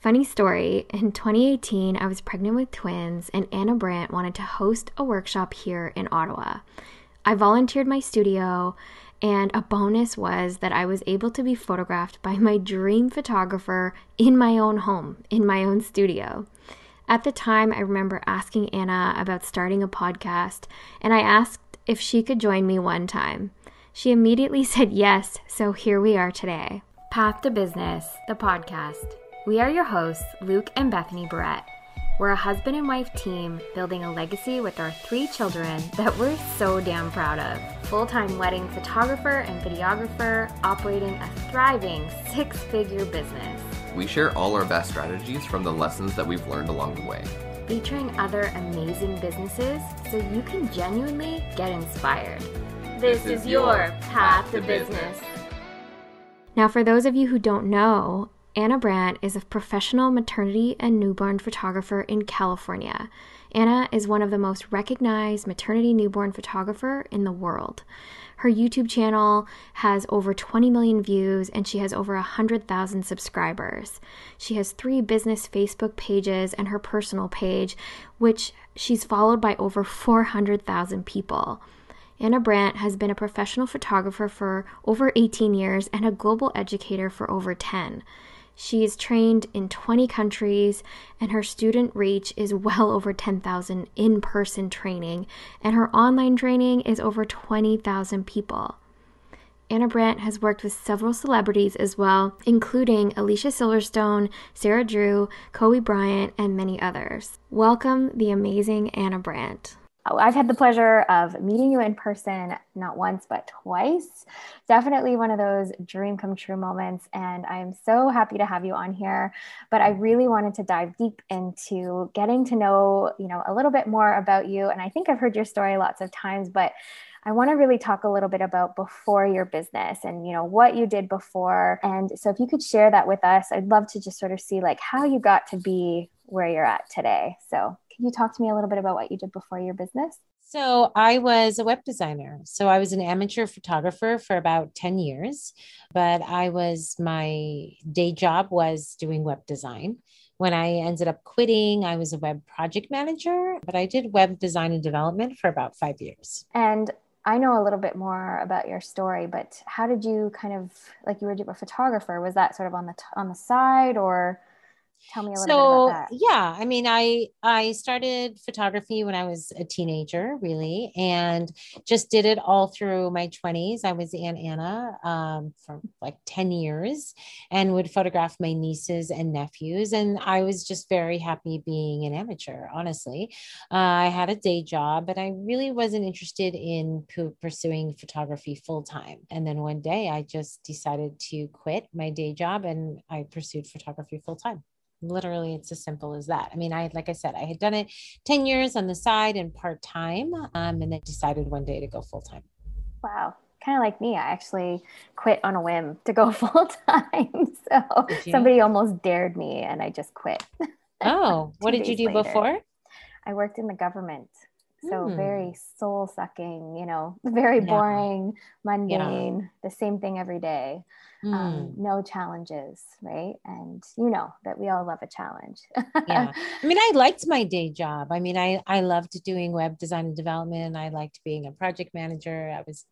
Funny story, in 2018, I was pregnant with twins, and Anna Brandt wanted to host a workshop here in Ottawa. I volunteered my studio, and a bonus was that I was able to be photographed by my dream photographer in my own home, in my own studio. At the time, I remember asking Anna about starting a podcast, and I asked if she could join me one time. She immediately said yes, so here we are today. Path to Business, the podcast. We are your hosts, Luke and Bethany Barrett. We're a husband and wife team building a legacy with our three children that we're so damn proud of. Full time wedding photographer and videographer operating a thriving six figure business. We share all our best strategies from the lessons that we've learned along the way. Featuring other amazing businesses so you can genuinely get inspired. This, this is, is, your path to business. business. Now, for those of you who don't know, Anna Brandt is a professional maternity and newborn photographer in California. Anna is one of the most recognized maternity newborn photographer in the world. Her YouTube channel has over 20 million views and she has over 100,000 subscribers. She has three business Facebook pages and her personal page, which she's followed by over 400,000 people. Anna Brandt has been a professional photographer for over 18 years and a global educator for over 10. She is trained in 20 countries, and her student reach is well over 10,000 in person training, and her online training is over 20,000 people. Anna Brandt has worked with several celebrities as well, including Alicia Silverstone, Sarah Drew, Kobe Bryant, and many others. Welcome the amazing Anna Brandt. Oh, I've had the pleasure of meeting you in person not once but twice. Definitely one of those dream come true moments and I'm so happy to have you on here, but I really wanted to dive deep into getting to know, you know, a little bit more about you and I think I've heard your story lots of times, but I want to really talk a little bit about before your business and you know what you did before and so if you could share that with us I'd love to just sort of see like how you got to be where you're at today. So you talk to me a little bit about what you did before your business? So, I was a web designer. So, I was an amateur photographer for about 10 years, but I was my day job was doing web design. When I ended up quitting, I was a web project manager, but I did web design and development for about five years. And I know a little bit more about your story, but how did you kind of like you were a photographer? Was that sort of on the t- on the side, or Tell me a little so, bit about that. Yeah, I mean, I I started photography when I was a teenager, really, and just did it all through my 20s. I was Aunt Anna um, for like 10 years and would photograph my nieces and nephews. And I was just very happy being an amateur, honestly. Uh, I had a day job, but I really wasn't interested in p- pursuing photography full time. And then one day I just decided to quit my day job and I pursued photography full time literally it's as simple as that. I mean i like i said i had done it 10 years on the side and part-time um, and then decided one day to go full-time. Wow. Kind of like me i actually quit on a whim to go full-time. So somebody almost dared me and i just quit. Oh what did you do later. before? I worked in the government so mm. very soul sucking you know very yeah. boring mundane yeah. the same thing every day. Mm. um, no challenges right? And you know that we all love a challenge. Yeah. I mean i liked my day job. I mean i i loved doing web design and development. I liked being a project manager. I was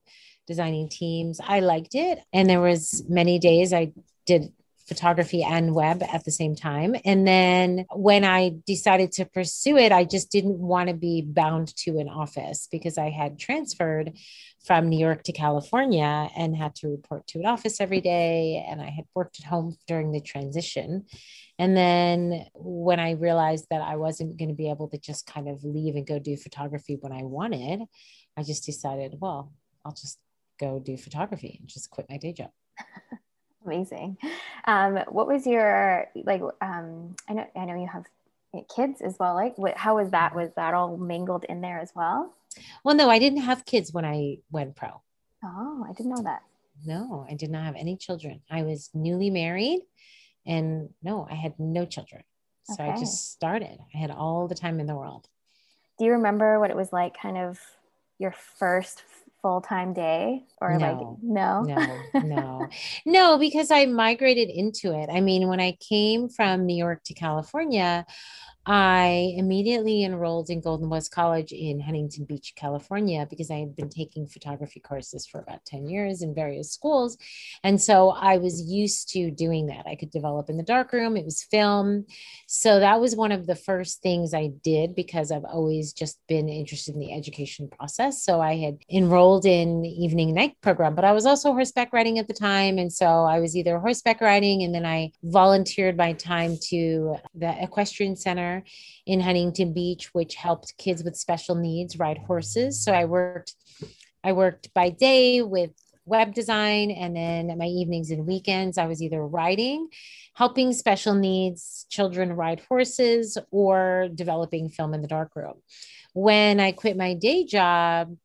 designing teams. I liked it. And there was many days i did photography and web at the same time. And then when I decided to pursue it, I just didn't want to be bound to an office because I had transferred from New York to California and had to report to an office every day. And I had worked at home during the transition. And then when I realized that I wasn't going to be able to just kind of leave and go do photography when I wanted, I just decided, well, I'll just go do photography and just quit my day job. Amazing. Um, what was your like? Um, I know I know you have kids as well. Like, what, how was that? Was that all mingled in there as well? Well, no, I didn't have kids when I went pro. Oh, I didn't know that. No, I did not have any children. I was newly married, and no, I had no children. So okay. I just started. I had all the time in the world. Do you remember what it was like, kind of your first full time day or no, like no no no no because I migrated into it. I mean, when I came from New York to California, I immediately enrolled in Golden West College in Huntington Beach, California, because I had been taking photography courses for about 10 years in various schools. And so I was used to doing that. I could develop in the darkroom, it was film. So that was one of the first things I did because I've always just been interested in the education process. So I had enrolled in the evening night program, but I was also horseback riding at the time. And so I was either horseback riding and then I volunteered my time to the Equestrian Center in Huntington Beach, which helped kids with special needs ride horses. So I worked, I worked by day with web design and then my evenings and weekends i was either writing helping special needs children ride horses or developing film in the darkroom when i quit my day job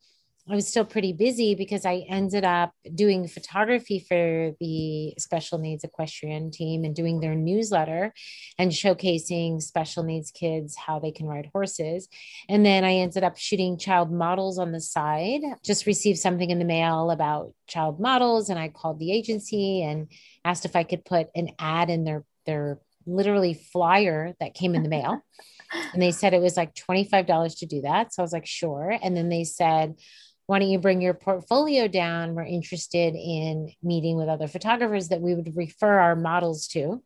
I was still pretty busy because I ended up doing photography for the special needs equestrian team and doing their newsletter and showcasing special needs kids how they can ride horses. And then I ended up shooting child models on the side. Just received something in the mail about child models and I called the agency and asked if I could put an ad in their their literally flyer that came in the mail. and they said it was like $25 to do that. So I was like, sure. And then they said, why don't you bring your portfolio down? We're interested in meeting with other photographers that we would refer our models to.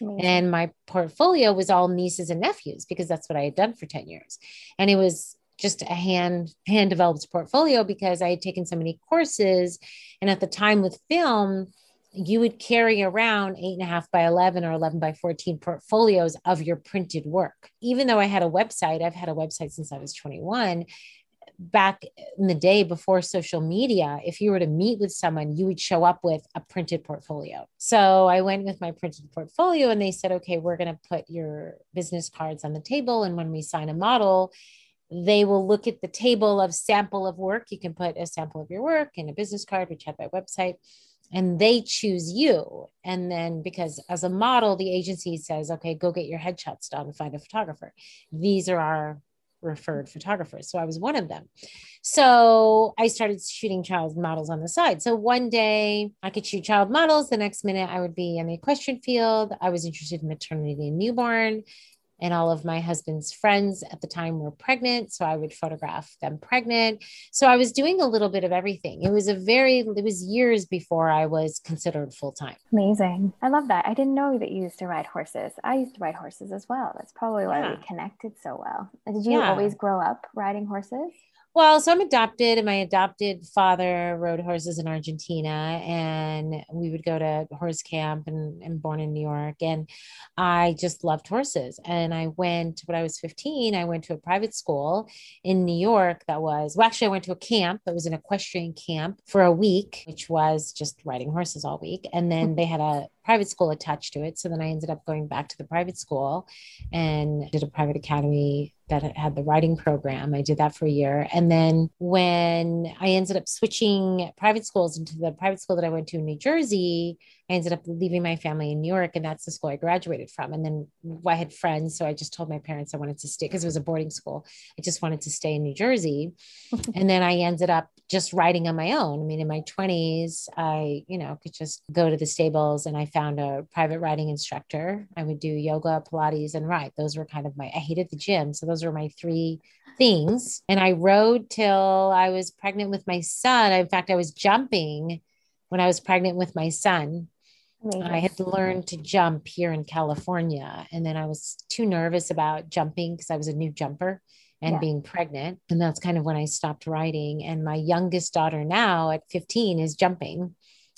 Amazing. And my portfolio was all nieces and nephews because that's what I had done for 10 years. And it was just a hand hand developed portfolio because I had taken so many courses. And at the time with film, you would carry around eight and a half by 11 or 11 by 14 portfolios of your printed work. Even though I had a website, I've had a website since I was 21 back in the day before social media, if you were to meet with someone, you would show up with a printed portfolio. So I went with my printed portfolio and they said, okay, we're going to put your business cards on the table. And when we sign a model, they will look at the table of sample of work. You can put a sample of your work and a business card, which had my website and they choose you. And then, because as a model, the agency says, okay, go get your headshots done, find a photographer. These are our referred photographers. So I was one of them. So I started shooting child models on the side. So one day I could shoot child models. The next minute I would be in the equestrian field. I was interested in maternity and newborn and all of my husband's friends at the time were pregnant so i would photograph them pregnant. So i was doing a little bit of everything. It was a very it was years before i was considered full-time. Amazing. I love that. I didn't know that you used to ride horses. I used to ride horses as well. That's probably why yeah. we connected so well. Did you yeah. always grow up riding horses well, so I'm adopted, and my adopted father rode horses in Argentina, and we would go to horse camp and, and born in New York. And I just loved horses. And I went, when I was 15, I went to a private school in New York that was, well, actually, I went to a camp that was an equestrian camp for a week, which was just riding horses all week. And then mm-hmm. they had a private school attached to it. So then I ended up going back to the private school and did a private academy that had the writing program. I did that for a year. And then when I ended up switching private schools into the private school that I went to in New Jersey, I ended up leaving my family in New York, and that's the school I graduated from. And then I had friends, so I just told my parents I wanted to stay because it was a boarding school. I just wanted to stay in New Jersey. and then I ended up just writing on my own. I mean, in my 20s, I, you know, could just go to the stables and I found a private riding instructor. I would do yoga, Pilates, and ride. Those were kind of my, I hated the gym. So those were my three things. And I rode till I was pregnant with my son. In fact, I was jumping when I was pregnant with my son Amazing. I had learned to jump here in California. And then I was too nervous about jumping because I was a new jumper and yeah. being pregnant. And that's kind of when I stopped riding. And my youngest daughter now at 15 is jumping.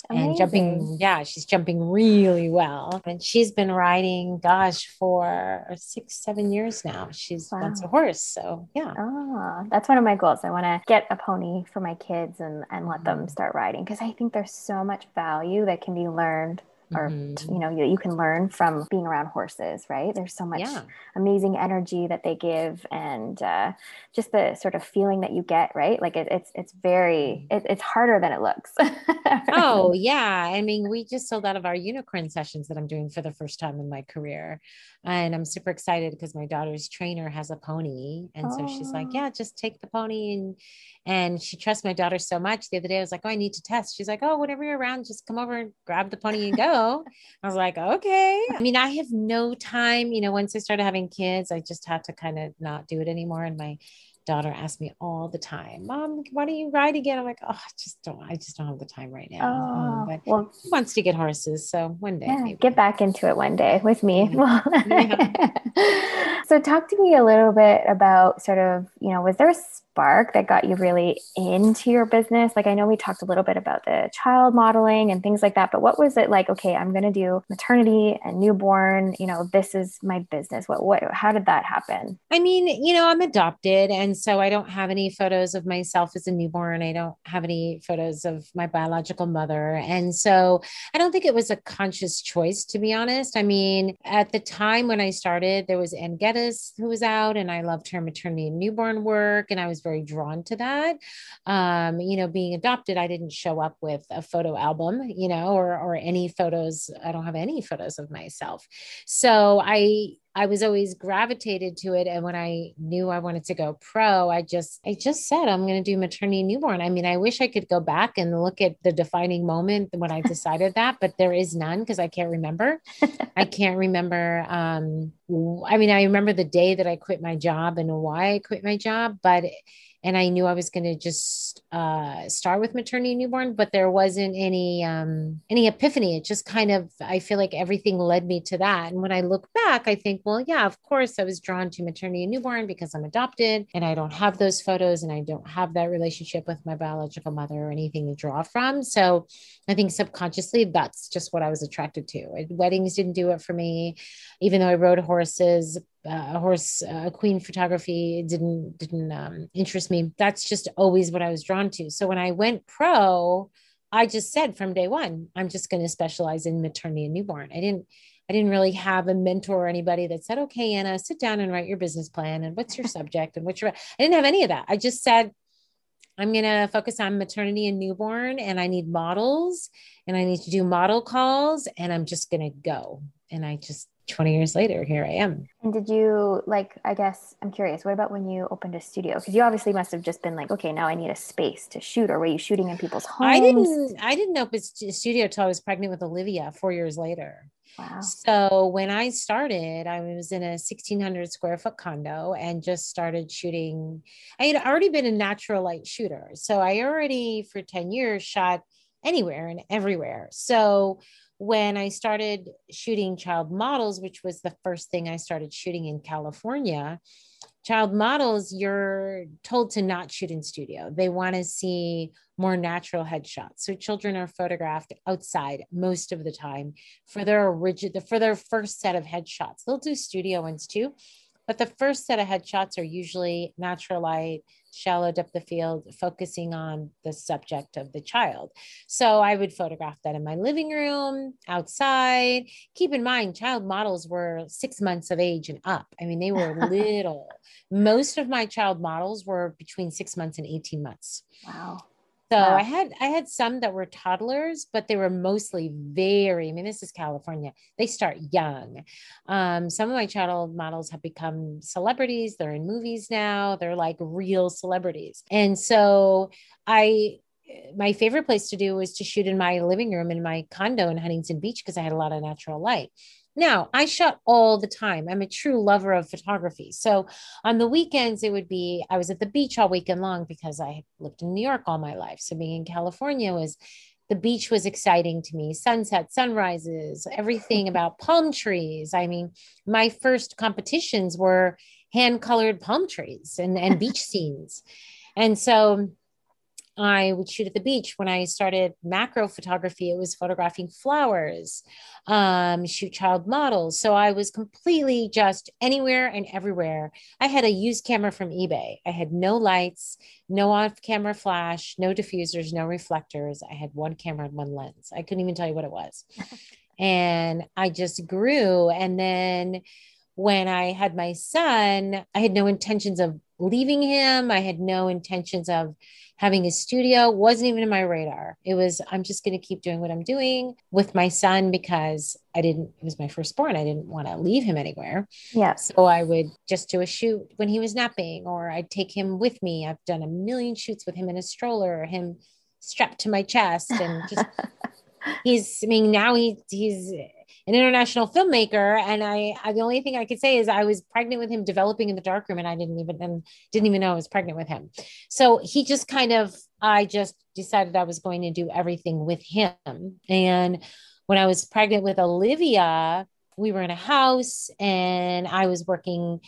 Amazing. And jumping, yeah, she's jumping really well. And she's been riding, gosh, for six, seven years now. She's wow. a horse. So, yeah. Oh, that's one of my goals. I want to get a pony for my kids and, and let them mm-hmm. start riding because I think there's so much value that can be learned or mm-hmm. you know you, you can learn from being around horses right there's so much yeah. amazing energy that they give and uh, just the sort of feeling that you get right like it, it's it's very mm. it, it's harder than it looks oh yeah i mean we just sold out of our unicorn sessions that i'm doing for the first time in my career and i'm super excited because my daughter's trainer has a pony and oh. so she's like yeah just take the pony and and she trusts my daughter so much. The other day, I was like, "Oh, I need to test." She's like, "Oh, whenever you're around, just come over and grab the pony and go." I was like, "Okay." I mean, I have no time. You know, once I started having kids, I just had to kind of not do it anymore. And my daughter asked me all the time, "Mom, why don't you ride again?" I'm like, "Oh, I just don't. I just don't have the time right now." Um, oh, um, but well, he wants to get horses, so one day, yeah, get back into it one day with me. Yeah. yeah. so, talk to me a little bit about sort of, you know, was there a spark that got you really into your business? Like, I know we talked a little bit about the child modeling and things like that, but what was it like? Okay, I'm going to do maternity and newborn. You know, this is my business. What, what, how did that happen? I mean, you know, I'm adopted. And so I don't have any photos of myself as a newborn. I don't have any photos of my biological mother. And so I don't think it was a conscious choice, to be honest. I mean, at the time when I started, there was Anne Geddes who was out, and I loved her maternity and newborn work. And I was very drawn to that. Um, you know, being adopted, I didn't show up with a photo album, you know, or or any photos. I don't have any photos of myself. So I I was always gravitated to it. And when I knew I wanted to go pro, I just, I just said, I'm going to do maternity newborn. I mean, I wish I could go back and look at the defining moment when I decided that, but there is none because I can't remember. I can't remember. Um, I mean, I remember the day that I quit my job and why I quit my job, but and I knew I was going to just uh, start with maternity newborn, but there wasn't any um, any epiphany. It just kind of I feel like everything led me to that. And when I look back, I think, well, yeah, of course I was drawn to maternity newborn because I'm adopted, and I don't have those photos, and I don't have that relationship with my biological mother or anything to draw from. So I think subconsciously that's just what I was attracted to. Weddings didn't do it for me, even though I rode horses uh, a horse uh, queen photography didn't didn't um, interest me. That's just always what i was drawn to. So when i went pro i just said from day one i'm just going to specialize in maternity and newborn. I didn't i didn't really have a mentor or anybody that said okay anna sit down and write your business plan and what's your subject and what's your i didn't have any of that. I just said i'm going to focus on maternity and newborn and i need models and i need to do model calls and i'm just going to go. And i just 20 years later, here I am. And did you like, I guess I'm curious, what about when you opened a studio? Because you obviously must have just been like, okay, now I need a space to shoot, or were you shooting in people's homes? I didn't, I didn't open a studio until I was pregnant with Olivia four years later. Wow. So when I started, I was in a 1600 square foot condo and just started shooting. I had already been a natural light shooter. So I already, for 10 years, shot anywhere and everywhere. So when I started shooting child models, which was the first thing I started shooting in California, child models, you're told to not shoot in studio. They want to see more natural headshots. So children are photographed outside most of the time for their rigid for their first set of headshots. They'll do studio ones too, but the first set of headshots are usually natural light, shallow depth of field, focusing on the subject of the child. So I would photograph that in my living room, outside. Keep in mind, child models were six months of age and up. I mean, they were little. Most of my child models were between six months and 18 months. Wow. So wow. I had I had some that were toddlers, but they were mostly very. I mean, this is California. They start young. Um, some of my child models have become celebrities. They're in movies now. They're like real celebrities. And so I my favorite place to do was to shoot in my living room in my condo in Huntington Beach because I had a lot of natural light. Now, I shot all the time. I'm a true lover of photography. So on the weekends, it would be I was at the beach all weekend long because I lived in New York all my life. So being in California was the beach was exciting to me sunset sunrises everything about palm trees i mean my first competitions were hand colored palm trees and, and beach scenes and so I would shoot at the beach. When I started macro photography, it was photographing flowers, um, shoot child models. So I was completely just anywhere and everywhere. I had a used camera from eBay. I had no lights, no off camera flash, no diffusers, no reflectors. I had one camera and one lens. I couldn't even tell you what it was. And I just grew. And then when I had my son, I had no intentions of leaving him. I had no intentions of having a studio wasn't even in my radar. It was, I'm just going to keep doing what I'm doing with my son because I didn't, it was my firstborn. I didn't want to leave him anywhere. Yeah. So I would just do a shoot when he was napping, or I'd take him with me. I've done a million shoots with him in a stroller, or him strapped to my chest and just, he's, I mean, now he, he's, an international filmmaker. And I, I, the only thing I could say is I was pregnant with him developing in the darkroom and I didn't even, and didn't even know I was pregnant with him. So he just kind of, I just decided I was going to do everything with him. And when I was pregnant with Olivia, we were in a house and I was working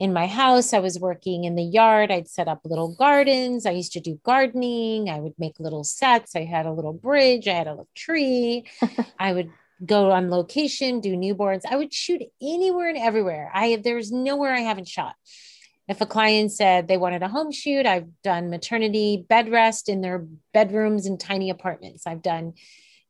in my house. I was working in the yard. I'd set up little gardens. I used to do gardening. I would make little sets. I had a little bridge. I had a little tree. I would go on location, do newborns. I would shoot anywhere and everywhere. I there's nowhere I haven't shot. If a client said they wanted a home shoot, I've done maternity bed rest in their bedrooms and tiny apartments. I've done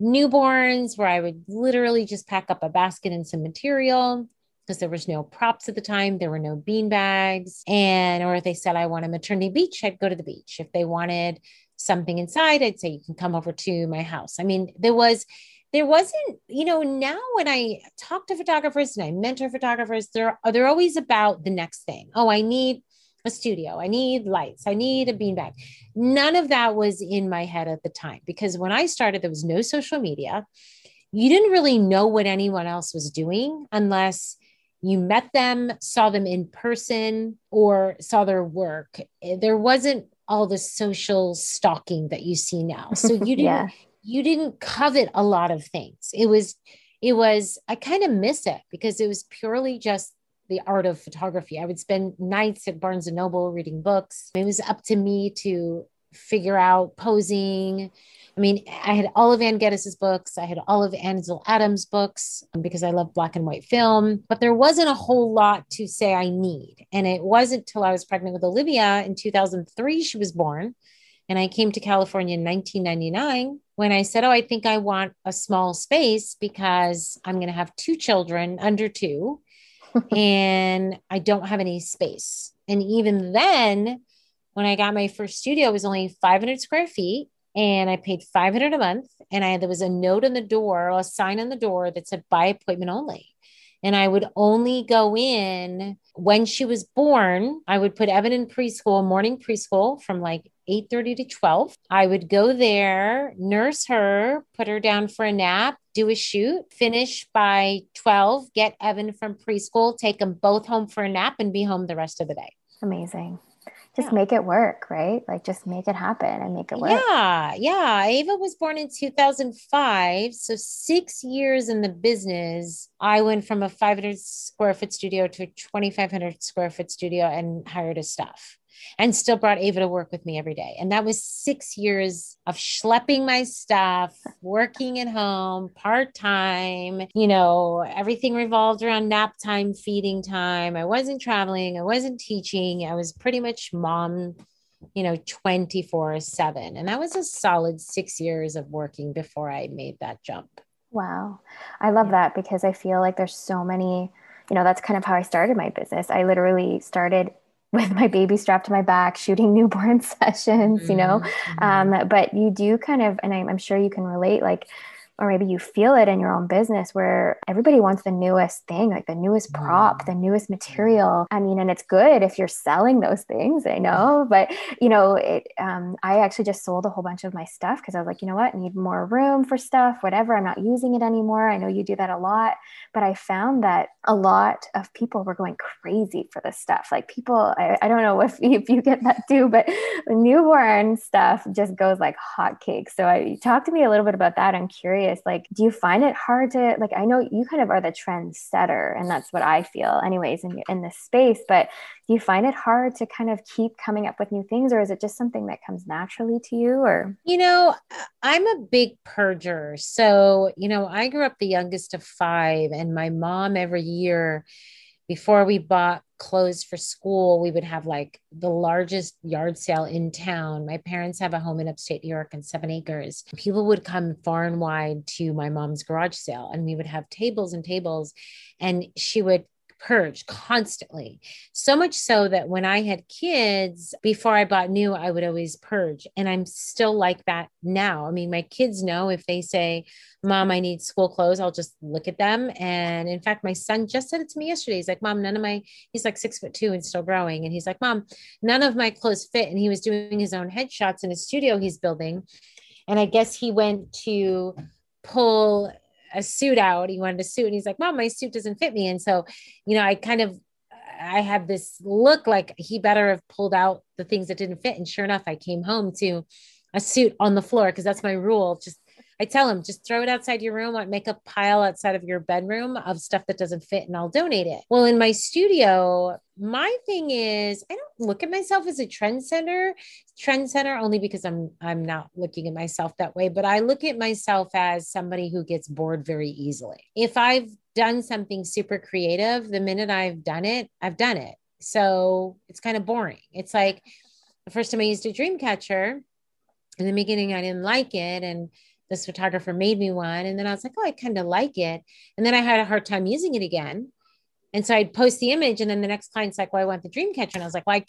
newborns where I would literally just pack up a basket and some material because there was no props at the time there were no bean bags and or if they said i want a maternity beach i'd go to the beach if they wanted something inside i'd say you can come over to my house i mean there was there wasn't, you know, now when I talk to photographers and I mentor photographers, they're they're always about the next thing. Oh, I need a studio. I need lights. I need a beanbag. None of that was in my head at the time because when I started, there was no social media. You didn't really know what anyone else was doing unless you met them, saw them in person, or saw their work. There wasn't all the social stalking that you see now. So you didn't yeah you didn't covet a lot of things. It was, it was, I kind of miss it because it was purely just the art of photography. I would spend nights at Barnes and Noble reading books. It was up to me to figure out posing. I mean, I had all of Anne Geddes' books. I had all of Ansel Adams' books because I love black and white film, but there wasn't a whole lot to say I need. And it wasn't till I was pregnant with Olivia in 2003, she was born. And I came to California in 1999 when I said, Oh, I think I want a small space because I'm going to have two children under two and I don't have any space. And even then, when I got my first studio, it was only 500 square feet and I paid 500 a month. And I, there was a note on the door, a sign on the door that said by appointment only. And I would only go in when she was born. I would put Evan in preschool, morning preschool from like 8:30 to 12. I would go there, nurse her, put her down for a nap, do a shoot, finish by 12, get Evan from preschool, take them both home for a nap and be home the rest of the day. Amazing. Just yeah. make it work, right? Like just make it happen and make it work. Yeah. Yeah. Ava was born in 2005. So six years in the business, I went from a 500 square foot studio to a 2,500 square foot studio and hired a staff and still brought Ava to work with me every day. And that was six years of schlepping my stuff, working at home, part time. You know, everything revolved around nap time, feeding time. I wasn't traveling, I wasn't teaching. I was pretty much mom you know 24 7 and that was a solid six years of working before i made that jump wow i love that because i feel like there's so many you know that's kind of how i started my business i literally started with my baby strapped to my back, shooting newborn sessions, you know. Mm-hmm. Um, but you do kind of, and I'm, I'm sure you can relate, like or maybe you feel it in your own business where everybody wants the newest thing, like the newest prop, mm. the newest material. I mean, and it's good if you're selling those things, I know, but you know, it, um, I actually just sold a whole bunch of my stuff because I was like, you know what, I need more room for stuff, whatever. I'm not using it anymore. I know you do that a lot, but I found that a lot of people were going crazy for this stuff. Like people, I, I don't know if, if you get that too, but newborn stuff just goes like hotcakes. So I talk to me a little bit about that. I'm curious curious like do you find it hard to like i know you kind of are the trendsetter and that's what i feel anyways in, in this space but do you find it hard to kind of keep coming up with new things or is it just something that comes naturally to you or? You know i'm a big purger so you know i grew up the youngest of five and my mom every year before we bought clothes for school, we would have like the largest yard sale in town. My parents have a home in upstate New York and seven acres. People would come far and wide to my mom's garage sale, and we would have tables and tables. And she would purge constantly. So much so that when I had kids, before I bought new, I would always purge. And I'm still like that now. I mean, my kids know if they say, Mom, I need school clothes, I'll just look at them. And in fact, my son just said it to me yesterday. He's like, Mom, none of my, he's like six foot two and still growing. And he's like, Mom, none of my clothes fit. And he was doing his own headshots in a studio he's building. And I guess he went to pull a suit out. He wanted a suit, and he's like, "Mom, my suit doesn't fit me." And so, you know, I kind of I had this look like he better have pulled out the things that didn't fit. And sure enough, I came home to a suit on the floor because that's my rule. Just I tell him, just throw it outside your room, uh, make a pile outside of your bedroom of stuff that doesn't fit, and I'll donate it. Well, in my studio, my thing is I don't look at myself as a trend center, trend center only because I'm I'm not looking at myself that way, but I look at myself as somebody who gets bored very easily. If I've done something super creative, the minute I've done it, I've done it. So it's kind of boring. It's like the first time I used a dream catcher in the beginning, I didn't like it. And this photographer made me one. And then I was like, oh, I kind of like it. And then I had a hard time using it again. And so I'd post the image. And then the next client's like, well, I want the dream catcher. And I was like, well, I,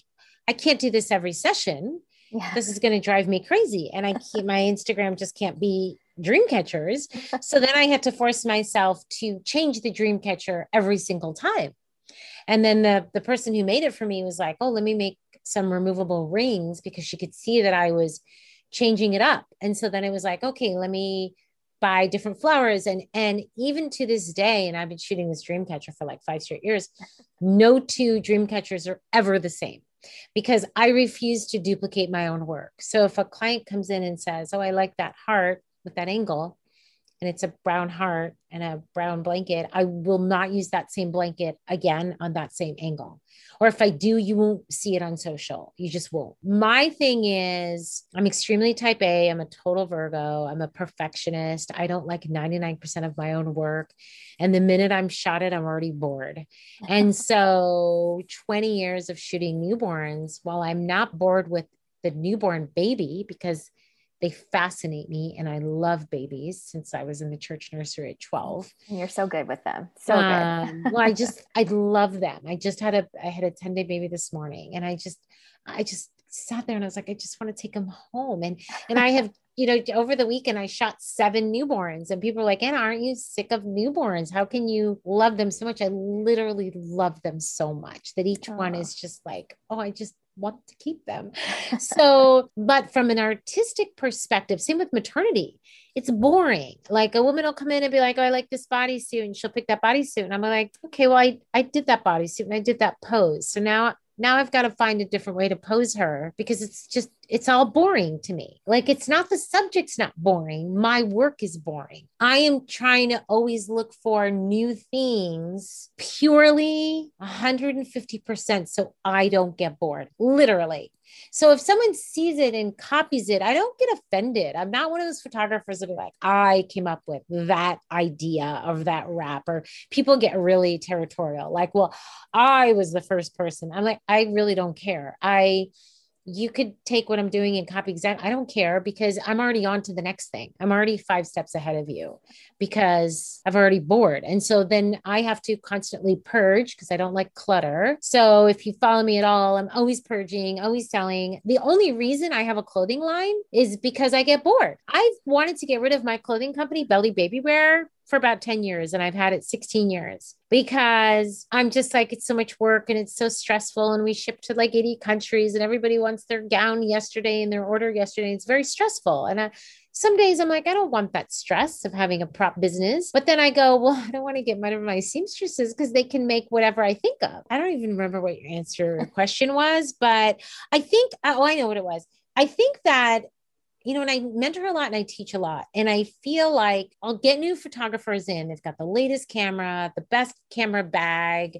I can't do this every session. Yeah. This is going to drive me crazy. And I keep my Instagram just can't be dream catchers. so then I had to force myself to change the dream catcher every single time. And then the, the person who made it for me was like, oh, let me make some removable rings because she could see that I was changing it up. And so then it was like, okay, let me buy different flowers. And and even to this day, and I've been shooting this dream catcher for like five straight years, no two dream catchers are ever the same because I refuse to duplicate my own work. So if a client comes in and says, Oh, I like that heart with that angle, and it's a brown heart and a brown blanket, I will not use that same blanket again on that same angle. Or if I do, you won't see it on social. You just won't. My thing is, I'm extremely type A. I'm a total Virgo. I'm a perfectionist. I don't like 99% of my own work. And the minute I'm shot it, I'm already bored. And so 20 years of shooting newborns, while I'm not bored with the newborn baby because they fascinate me and I love babies since I was in the church nursery at 12. And you're so good with them. So um, good. well, I just I love them. I just had a I had a 10-day baby this morning and I just I just sat there and I was like, I just want to take them home. And and I have you know, over the weekend, I shot seven newborns, and people are like, Anna, aren't you sick of newborns? How can you love them so much? I literally love them so much that each oh. one is just like, oh, I just want to keep them. so, but from an artistic perspective, same with maternity, it's boring. Like a woman will come in and be like, oh, I like this bodysuit, and she'll pick that bodysuit. And I'm like, okay, well, I, I did that bodysuit and I did that pose. So now now I've got to find a different way to pose her because it's just, it's all boring to me. Like it's not the subject's not boring. My work is boring. I am trying to always look for new things purely 150% so I don't get bored, literally. So if someone sees it and copies it, I don't get offended. I'm not one of those photographers that be like, I came up with that idea of that wrap. Or people get really territorial, like, well, I was the first person. I'm like, I really don't care. I you could take what I'm doing and copy exactly. I don't care because I'm already on to the next thing. I'm already five steps ahead of you because I've already bored. And so then I have to constantly purge because I don't like clutter. So if you follow me at all, I'm always purging, always selling. The only reason I have a clothing line is because I get bored. I've wanted to get rid of my clothing company, Belly Baby Wear, for about 10 years and I've had it 16 years because I'm just like, it's so much work and it's so stressful. And we ship to like 80 countries and everybody wants their gown yesterday and their order yesterday. It's very stressful. And I, some days I'm like, I don't want that stress of having a prop business. But then I go, well, I don't want to get rid of my seamstresses because they can make whatever I think of. I don't even remember what your answer question was, but I think, oh, I know what it was. I think that you know, and I mentor a lot and I teach a lot. And I feel like I'll get new photographers in. They've got the latest camera, the best camera bag,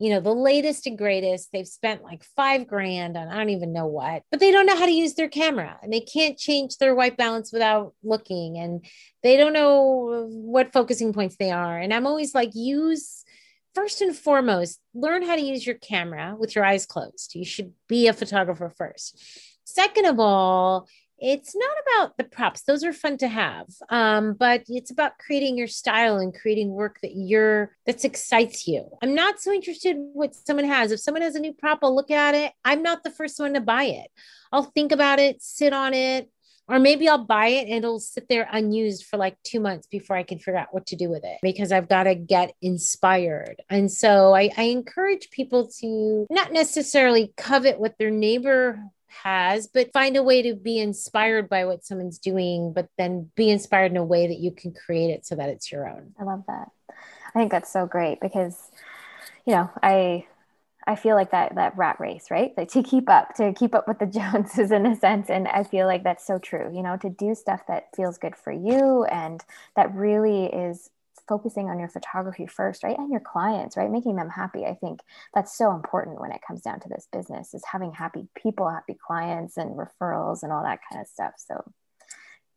you know, the latest and greatest. They've spent like five grand on I don't even know what, but they don't know how to use their camera and they can't change their white balance without looking. And they don't know what focusing points they are. And I'm always like, use first and foremost, learn how to use your camera with your eyes closed. You should be a photographer first. Second of all, it's not about the props. Those are fun to have um, but it's about creating your style and creating work that you're that excites you. I'm not so interested in what someone has. If someone has a new prop i'll look at it. I'm not the first one to buy it. I'll think about it sit on it or maybe I'll buy it and it'll sit there unused for like two months before I can figure out what to do with it because I've got to get inspired. And so I, I encourage people to not necessarily covet what their neighbor has, but find a way to be inspired by what someone's doing, but then be inspired in a way that you can create it so that it's your own. I love that. I think that's so great because, you know, I I feel like that that rat race, right? Like to keep up, to keep up with the Joneses in a sense. And I feel like that's so true, you know, to do stuff that feels good for you and that really is focusing on your photography first, right? And your clients, right? Making them happy. I think that's so important when it comes down to this business is having happy people, happy clients and referrals and all that kind of stuff. So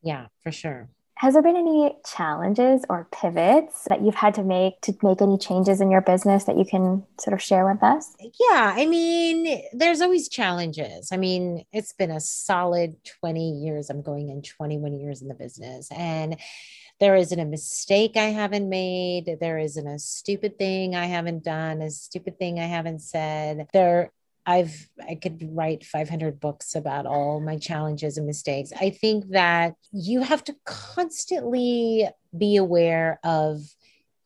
yeah, for sure. Has there been any challenges or pivots that you've had to make to make any changes in your business that you can sort of share with us? Yeah, I mean, there's always challenges. I mean, it's been a solid 20 years. I'm going in 21 years in the business. And there isn't a mistake I haven't made. There isn't a stupid thing I haven't done, a stupid thing I haven't said. There I've I could write 500 books about all my challenges and mistakes. I think that you have to constantly be aware of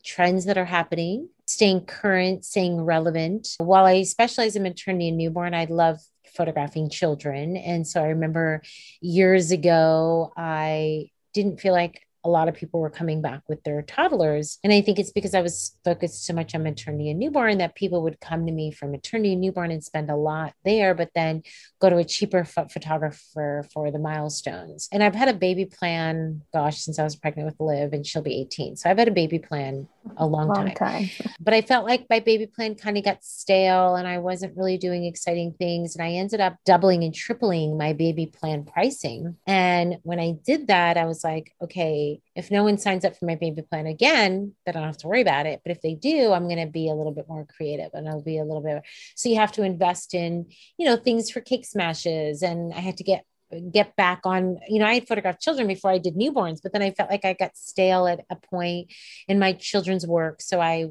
trends that are happening, staying current, staying relevant. While I specialize in maternity and newborn, I love photographing children. And so I remember years ago I didn't feel like a lot of people were coming back with their toddlers. And I think it's because I was focused so much on maternity and newborn that people would come to me for maternity and newborn and spend a lot there, but then go to a cheaper photographer for the milestones. And I've had a baby plan, gosh, since I was pregnant with Liv, and she'll be 18. So I've had a baby plan a long, long time. time. but I felt like my baby plan kind of got stale and I wasn't really doing exciting things. And I ended up doubling and tripling my baby plan pricing. And when I did that, I was like, okay, if no one signs up for my baby plan again, then I don't have to worry about it. But if they do, I'm going to be a little bit more creative and I'll be a little bit. So you have to invest in, you know, things for cake smashes. And I had to get get back on you know i had photographed children before i did newborns but then i felt like i got stale at a point in my children's work. So i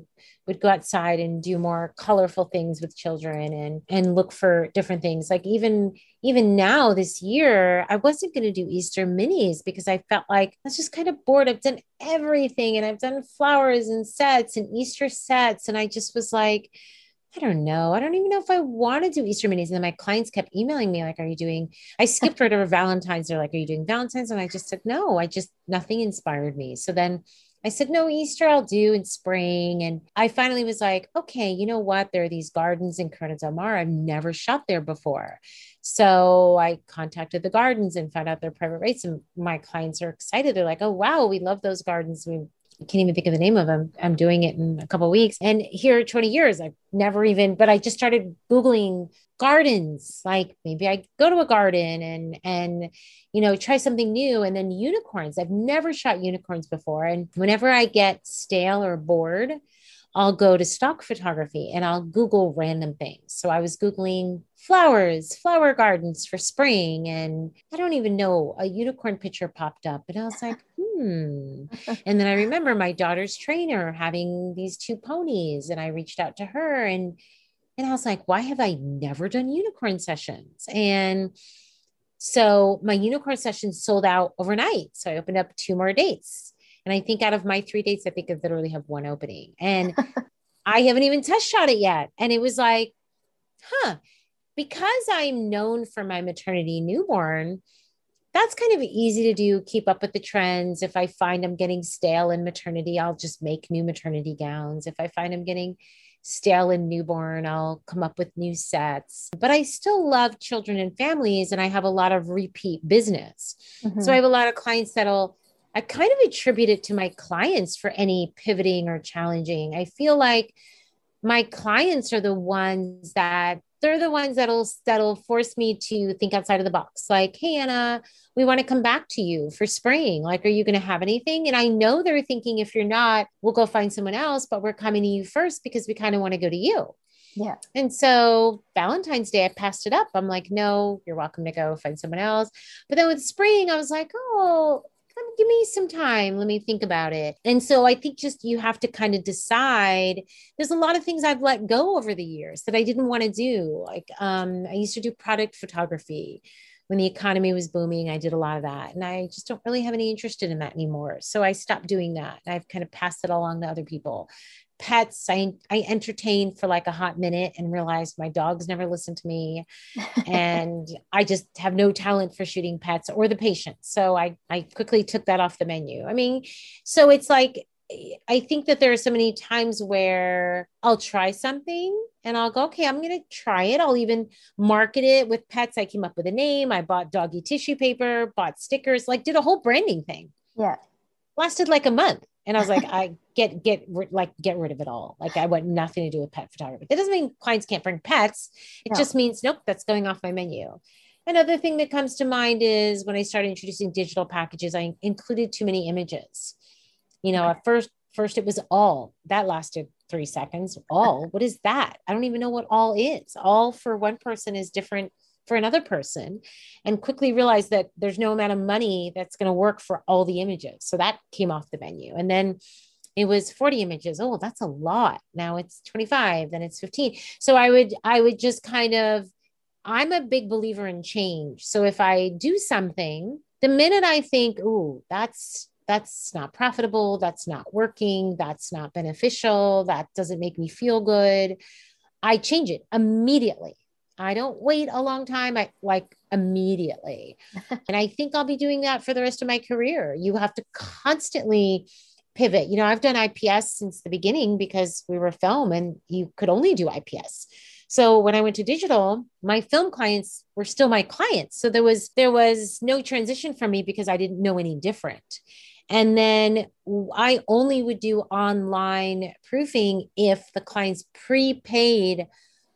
would go outside and do more colorful things with children and and look for different things. Like even even now this year i wasn't going to do easter minis because i felt like i was just kind of bored. I've done everything and i've done flowers and sets and easter sets. And i just was like I don't know. I don't even know if I want to do Easter minis. And then my clients kept emailing me, like, Are you doing? I skipped right over Valentine's. They're like, Are you doing Valentine's? And I just said, No, I just, nothing inspired me. So then I said, No, Easter I'll do in spring. And I finally was like, Okay, you know what? There are these gardens in Corona del Mar. I've never shot there before. So I contacted the gardens and found out their private rates. And my clients are excited. They're like, Oh, wow, we love those gardens. We can't even think of the name of them. I'm doing it in a couple weeks. And here 20 years, I've never even, but I just started Googling gardens. Like maybe I go to a garden and, and, you know, try something new. And then unicorns. I've never shot unicorns before. And whenever I get stale or bored, I'll go to stock photography and I'll Google random things. So I was Googling flowers, flower gardens for spring. And I don't even know, a unicorn picture popped up. And I was like, hmm. and then I remember my daughter's trainer having these two ponies. And I reached out to her and and I was like, why have I never done unicorn sessions? And so my unicorn sessions sold out overnight. So I opened up two more dates. And I think out of my three dates, I think I literally have one opening. And I haven't even test shot it yet. And it was like, huh, because I'm known for my maternity newborn, that's kind of easy to do, keep up with the trends. If I find I'm getting stale in maternity, I'll just make new maternity gowns. If I find I'm getting stale in newborn, I'll come up with new sets. But I still love children and families, and I have a lot of repeat business. Mm-hmm. So I have a lot of clients that'll I kind of attribute it to my clients for any pivoting or challenging. I feel like my clients are the ones that they're the ones that'll that'll force me to think outside of the box. Like hey anna we want to come back to you for spring. Like are you going to have anything? And i know they're thinking if you're not we'll go find someone else but we're coming to you first because we kind of want to go to you. Yeah. And so valentine's day i passed it up. I'm like no you're welcome to go find someone else. But then with spring i was like oh give me some time. Let me think about it. And so I think just you have to kind of decide. There's a lot of things I've let go over the years that I didn't want to do. Like um, I used to do product photography when the economy was booming. I did a lot of that, and I just don't really have any interest in that anymore. So I stopped doing that. I've kind of passed it along to other people pets I, I entertained for like a hot minute and realized my dogs never listen to me and i just have no talent for shooting pets or the patients so i i quickly took that off the menu i mean so it's like i think that there are so many times where i'll try something and i'll go okay i'm going to try it i'll even market it with pets i came up with a name i bought doggy tissue paper bought stickers like did a whole branding thing yeah lasted like a month and I was like, I get get like get rid of it all. Like I want nothing to do with pet photography. That doesn't mean clients can't bring pets. It no. just means nope, that's going off my menu. Another thing that comes to mind is when I started introducing digital packages, I included too many images. You know, at first, first it was all that lasted three seconds. All, what is that? I don't even know what all is. All for one person is different for another person and quickly realized that there's no amount of money that's going to work for all the images. So that came off the menu. And then it was 40 images. Oh, that's a lot. Now it's 25, then it's 15. So I would I would just kind of I'm a big believer in change. So if I do something, the minute I think, "Oh, that's that's not profitable, that's not working, that's not beneficial, that doesn't make me feel good," I change it immediately. I don't wait a long time. I like immediately. and I think I'll be doing that for the rest of my career. You have to constantly pivot. You know, I've done IPS since the beginning because we were film and you could only do IPS. So when I went to digital, my film clients were still my clients. So there was there was no transition for me because I didn't know any different. And then I only would do online proofing if the clients prepaid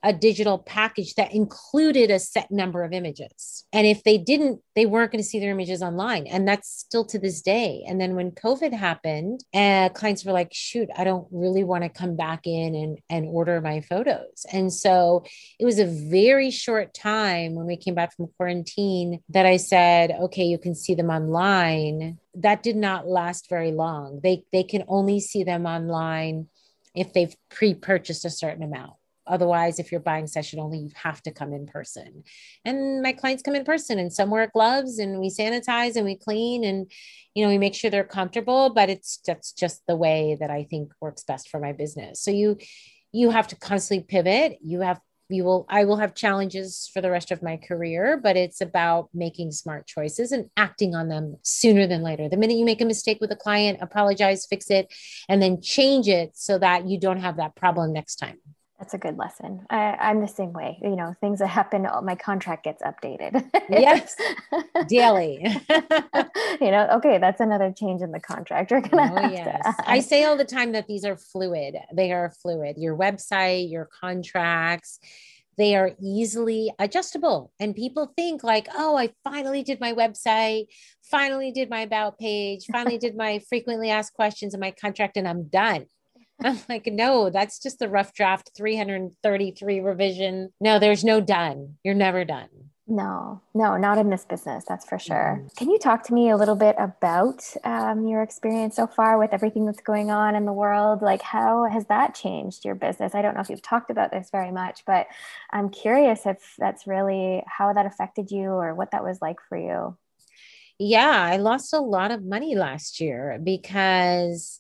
a digital package that included a set number of images. And if they didn't, they weren't going to see their images online. And that's still to this day. And then when COVID happened, uh, clients were like, shoot, I don't really want to come back in and, and order my photos. And so it was a very short time when we came back from quarantine that I said, okay, you can see them online. That did not last very long. They, they can only see them online if they've pre-purchased a certain amount. Otherwise, if you're buying session only, you have to come in person. And my clients come in person and some wear gloves and we sanitize and we clean and you know, we make sure they're comfortable, but it's that's just the way that I think works best for my business. So you you have to constantly pivot. You have you will I will have challenges for the rest of my career, but it's about making smart choices and acting on them sooner than later. The minute you make a mistake with a client, apologize, fix it, and then change it so that you don't have that problem next time. That's a good lesson. I, am the same way. You know, things that happen, oh, my contract gets updated. yes, daily. you know, okay, that's another change in the contract. You're gonna. Oh yes, I say all the time that these are fluid. They are fluid. Your website, your contracts, they are easily adjustable. And people think like, oh, I finally did my website, finally did my about page, finally did my frequently asked questions in my contract, and I'm done I'm like, no, that's just the rough draft 333 revision. No, there's no done. You're never done. No, no, not in this business, that's for sure. Mm. Can you talk to me a little bit about um, your experience so far with everything that's going on in the world? Like, how has that changed your business? I don't know if you've talked about this very much, but I'm curious if that's really how that affected you or what that was like for you. Yeah, I lost a lot of money last year because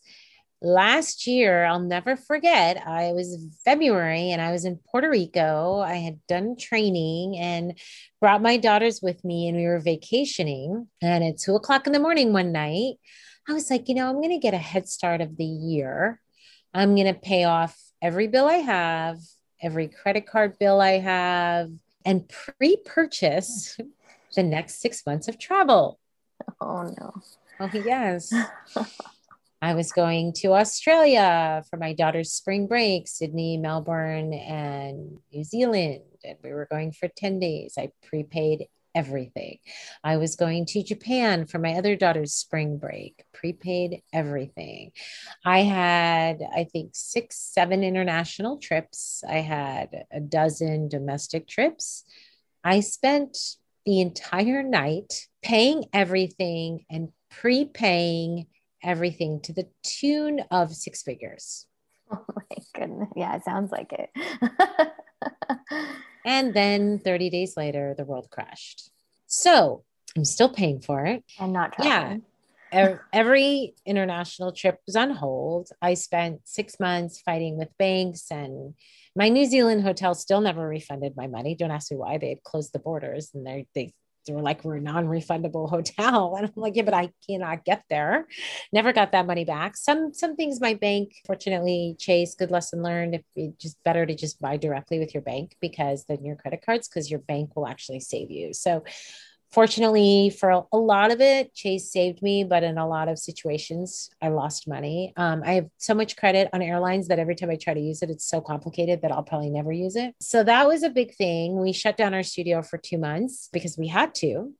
last year, I'll never forget, I was February and I was in Puerto Rico. I had done training and brought my daughters with me, and we were vacationing. And at two o'clock in the morning one night, I was like, you know, I'm going to get a head start of the year. I'm going to pay off every bill I have, every credit card bill I have, and pre purchase the next six months of travel. Oh, no. Oh, yes. I was going to Australia for my daughter's spring break, Sydney, Melbourne, and New Zealand. And we were going for 10 days. I prepaid everything. I was going to Japan for my other daughter's spring break, prepaid everything. I had, I think, six, seven international trips. I had a dozen domestic trips. I spent the entire night paying everything and prepaying everything to the tune of six figures. Oh my goodness. Yeah, it sounds like it. and then 30 days later, the world crashed. So I'm still paying for it. And not traveling. Yeah. Every international trip was on hold. I spent six months fighting with banks, and my New Zealand hotel still never refunded my money. Don't ask me why. They had closed the borders and they they they were like, we're a non-refundable hotel. And I'm like, yeah, but I cannot get there. Never got that money back. Some some things my bank, fortunately, Chase, good lesson learned. If it's just better to just buy directly with your bank because then your credit cards, because your bank will actually save you. So fortunately for a lot of it chase saved me but in a lot of situations i lost money. Um, i have so much credit on airlines that every time i try to use it it's so complicated that i'll probably never use it. So that was a big thing. We shut down our studio for two months because we had to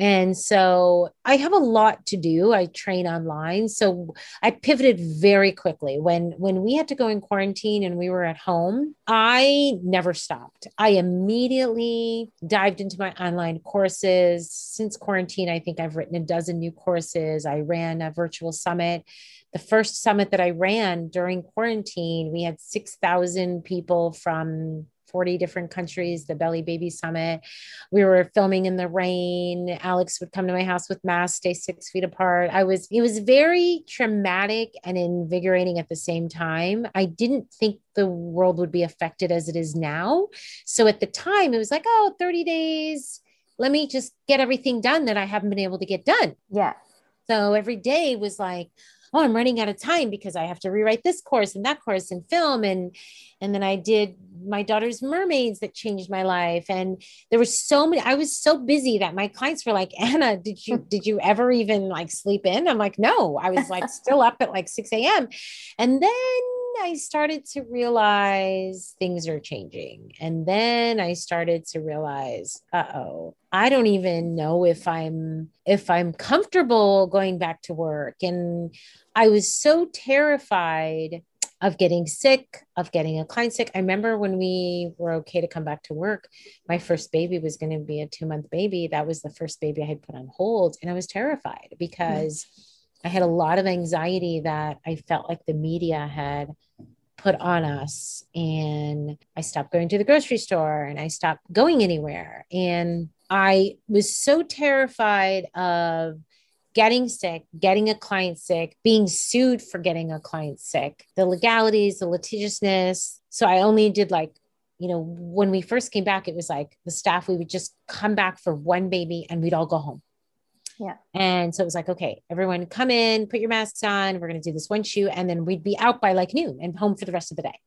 and so I have a lot to do. I train online. So I pivoted very quickly. When when we had to go in quarantine and we were at home, I never stopped. I immediately dived into my online courses. Since quarantine, I think I've written a dozen new courses. I ran a virtual summit the first summit that I ran during quarantine, we had 6,000 people from 40 different countries, the Belly Baby Summit. We were filming in the rain. Alex would come to my house with masks, stay six feet apart. I was, it was very traumatic and invigorating at the same time. I didn't think the world would be affected as it is now. So at the time, it was like, oh, 30 days. Let me just get everything done that I haven't been able to get done. Yeah. So every day was like, oh i'm running out of time because i have to rewrite this course and that course and film. And and then i did my daughter's mermaids that changed my life. And there was so many i was so busy that my clients were like ana did you did you ever even like sleep in? I'm like no i was like still up at like 6 a.m and then I started to realize things are changing. And then I started to realize, uh-oh, I don't even know if I'm if I'm comfortable going back to work. And I was so terrified of getting sick, of getting a client sick. I remember when we were okay to come back to work, my first baby was going to be a two month baby. That was the first baby I had put on hold. And I was terrified because mm. I had a lot of anxiety that I felt like the media had put on us. And I stopped going to the grocery store and I stopped going anywhere. And I was so terrified of getting sick, getting a client sick, being sued for getting a client sick, the legalities, the litigiousness. So I only did like, you know, when we first came back, it was like the staff, we would just come back for one baby and we'd all go home. Yeah. And so it was like, okay, everyone come in, put your masks on. We're going to do this one shoot. And then we'd be out by like noon and home for the rest of the day.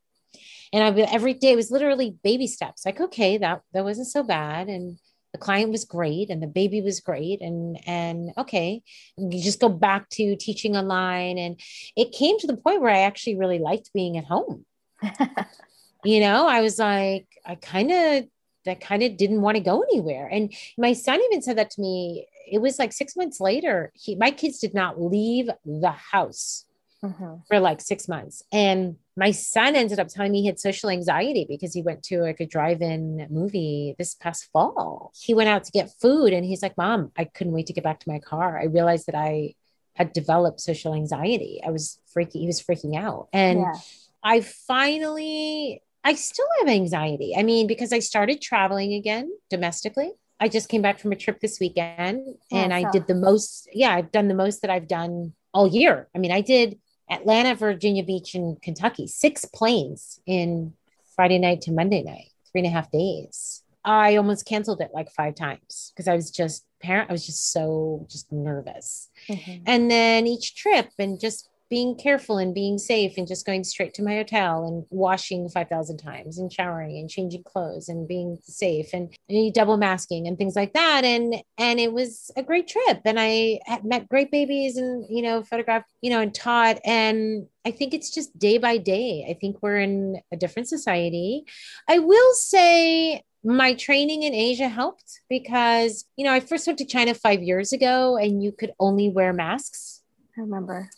And I would, every day was literally baby steps. Like, okay, that, that wasn't so bad. And the client was great and the baby was great and and okay you just go back to teaching online and it came to the point where i actually really liked being at home you know i was like i kind of that kind of didn't want to go anywhere and my son even said that to me it was like six months later he my kids did not leave the house mm-hmm. for like six months and my son ended up telling me he had social anxiety because he went to like a drive-in movie this past fall. He went out to get food and he's like, "Mom, I couldn't wait to get back to my car. I realized that I had developed social anxiety. I was freaking he was freaking out." And yeah. I finally I still have anxiety. I mean, because I started traveling again domestically. I just came back from a trip this weekend and yeah, so. I did the most, yeah, I've done the most that I've done all year. I mean, I did Atlanta, Virginia Beach, and Kentucky, six planes in Friday night to Monday night, three and a half days. I almost canceled it like five times because I was just parent. I was just so just nervous. Mm-hmm. And then each trip and just being careful and being safe and just going straight to my hotel and washing 5000 times and showering and changing clothes and being safe and, and double masking and things like that and and it was a great trip and i met great babies and you know photographed you know and taught and I think it's just day by day. I think we're in a different society. I will say my training in Asia helped because, you know, I first went to China five years ago and you could only wear masks. I remember.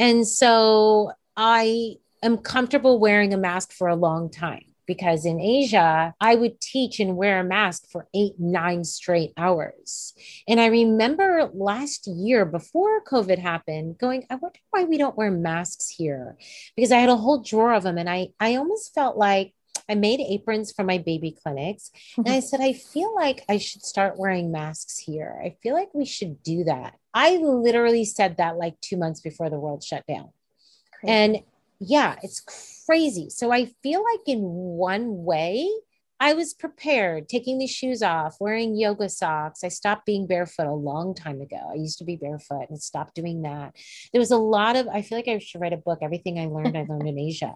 And so I am comfortable wearing a mask for a long time because in Asia, I would teach and wear a mask for eight, nine straight hours. And I remember last year before COVID happened, going, I wonder why we don't wear masks here because I had a whole drawer of them. And I, I almost felt like I made aprons for my baby clinics. Mm-hmm. And I said, I feel like I should start wearing masks here. I feel like we should do that. I literally said that like two months before the world shut down. Crazy. And yeah, it's crazy. So I feel like in one way, I was prepared, taking these shoes off, wearing yoga socks. I stopped being barefoot a long time ago. I used to be barefoot and stopped doing that. There was a lot of, I feel like I should write a book, Everything I Learned, I Learned in Asia,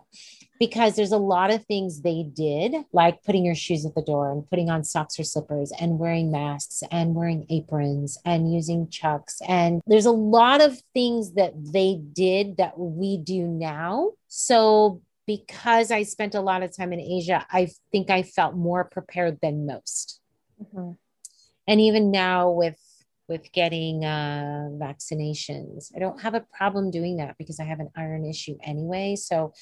because there's a lot of things they did, like putting your shoes at the door and putting on socks or slippers and wearing masks and wearing aprons and using chucks. And there's a lot of things that they did that we do now. So because I spent a lot of time in Asia, I think I felt more prepared than most. Mm-hmm. And even now with with getting uh, vaccinations, I don't have a problem doing that because I have an iron issue anyway. So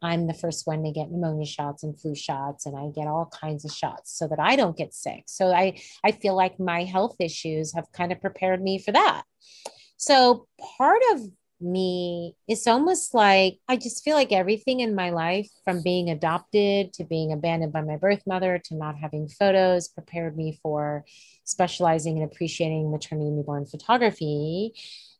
I'm the first one to get pneumonia shots and flu shots, and I get all kinds of shots so that I don't get sick. So I I feel like my health issues have kind of prepared me for that. So part of me. It's almost like i just feel like everything in my life from being adopted to being abandoned by my birth mother to not having photos prepared me for specializing and appreciating maternity newborn photography.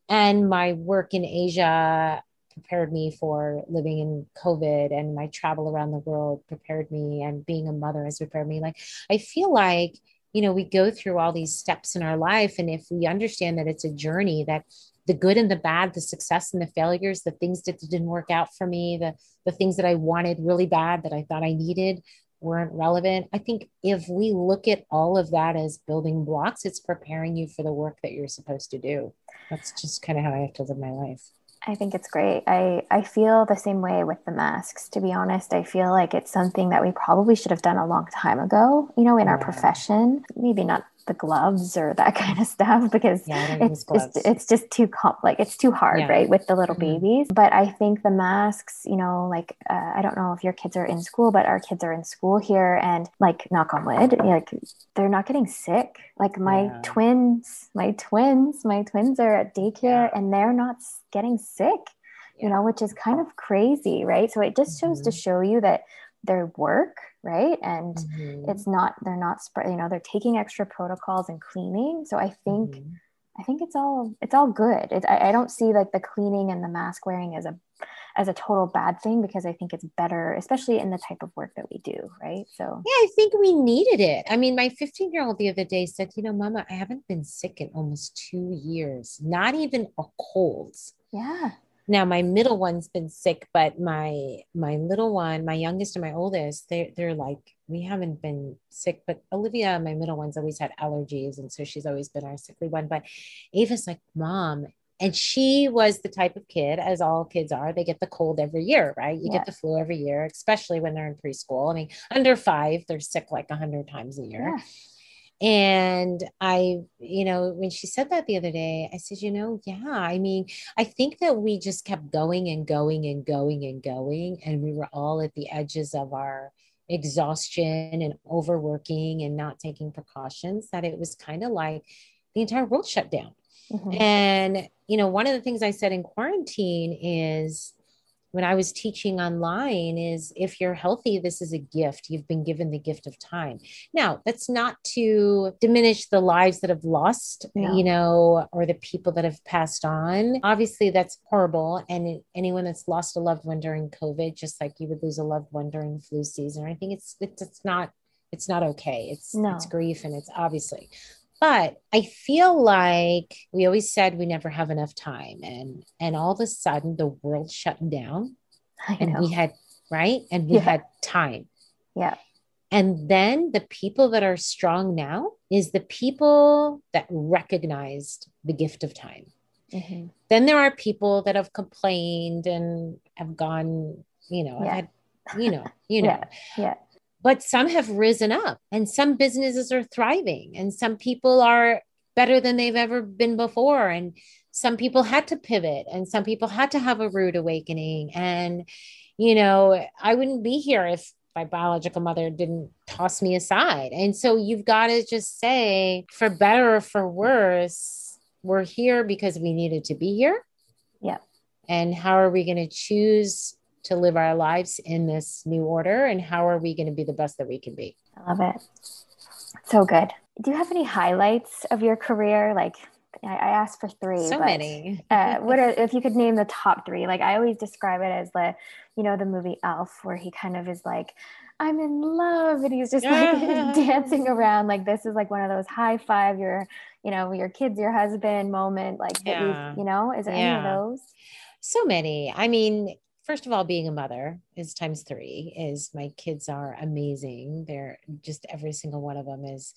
And my work in asia prepared me for living in covid and my travel around the world prepared me and being a mother has prepared me. Like i feel like you know we go through all these steps in our life and if we understand that it's a journey that the good and the bad, the success and the failures, the things that didn't work out for me, the the things that I wanted really bad that I thought I needed weren't relevant. I think if we look at all of that as building blocks, it's preparing you for the work that you're supposed to do. That's just kind of how I have to live my life. I think it's great. I, I feel the same way with the masks, to be honest. I feel like it's something that we probably should have done a long time ago, you know, in yeah. our profession. Maybe not the gloves or that kind of stuff because yeah, it's, it's, it's just too comp like it's too hard yeah. right with the little mm-hmm. babies but i think the masks you know like uh, i don't know if your kids are in school but our kids are in school here and like knock on wood like they're not getting sick like my yeah. twins my twins my twins are at daycare and they're not getting sick you know which is kind of crazy right so it just shows mm-hmm. to show you that their work right? And mm-hmm. it's not they're not spread you know they're taking extra protocols and cleaning. So i think mm-hmm. i think it's all it's all good. It, I, I don't see like the cleaning and the mask wearing as a as a total bad thing because i think it's better especially in the type of work that we do right? So yeah i think we needed it. I mean my 15 year old the other day said you know mama i haven't been sick in almost two years not even a cold. Yeah now my middle one's been sick but my my little one my youngest and my oldest they they're like we haven't been sick but olivia my middle one's always had allergies and so she's always been our sickly one but ava's like mom and she was the type of kid as all kids are they get the cold every year right you yeah. get the flu every year especially when they're in preschool i mean under five they're sick like 100 times a year yeah. And I, you know, when she said that the other day, I said, you know, yeah, I mean, I think that we just kept going and going and going and going. And we were all at the edges of our exhaustion and overworking and not taking precautions, that it was kind of like the entire world shut down. Mm-hmm. And, you know, one of the things I said in quarantine is, when I was teaching online is if you're healthy, this is a gift. You've been given the gift of time. Now, that's not to diminish the lives that have lost, no. you know, or the people that have passed on. Obviously, that's horrible. And anyone that's lost a loved one during COVID, just like you would lose a loved one during flu season, I think it's it's, it's not it's not okay. It's no. it's grief and it's obviously But I feel like we always said we never have enough time. And and all of a sudden the world shut down and we had right and we yeah. had time. Yeah. And then the people that are strong now is the people that recognized the gift of time. Mm-hmm. Then there are people that have complained and have gone, you know, yeah. had, you know, you know. yeah. yeah. But some have risen up and some businesses are thriving and some people are better than they've ever been before. And some people had to pivot and some people had to have a rude awakening. And, you know, I wouldn't be here if my biological mother didn't toss me aside. And so you've got to just say, for better or for worse, we're here because we needed to be here. Yeah. And how are we going to choose to live our lives in this new order? And how are we going to be the best that we can be? I love it. So good. Do you have any highlights of your career? Like, I, asked for three. So but, many. uh, what are, if you could name the top three? Like I always describe it as the, you know, the movie Elf, where he kind of is like, I'm in love, and he's just like dancing around. Like this is like one of those high five your, you know, your kids, your husband moment. Like yeah. you know, is there yeah. any of those? So many. I mean, first of all, being a mother is times three. Is my kids are amazing. They're just every single one of them is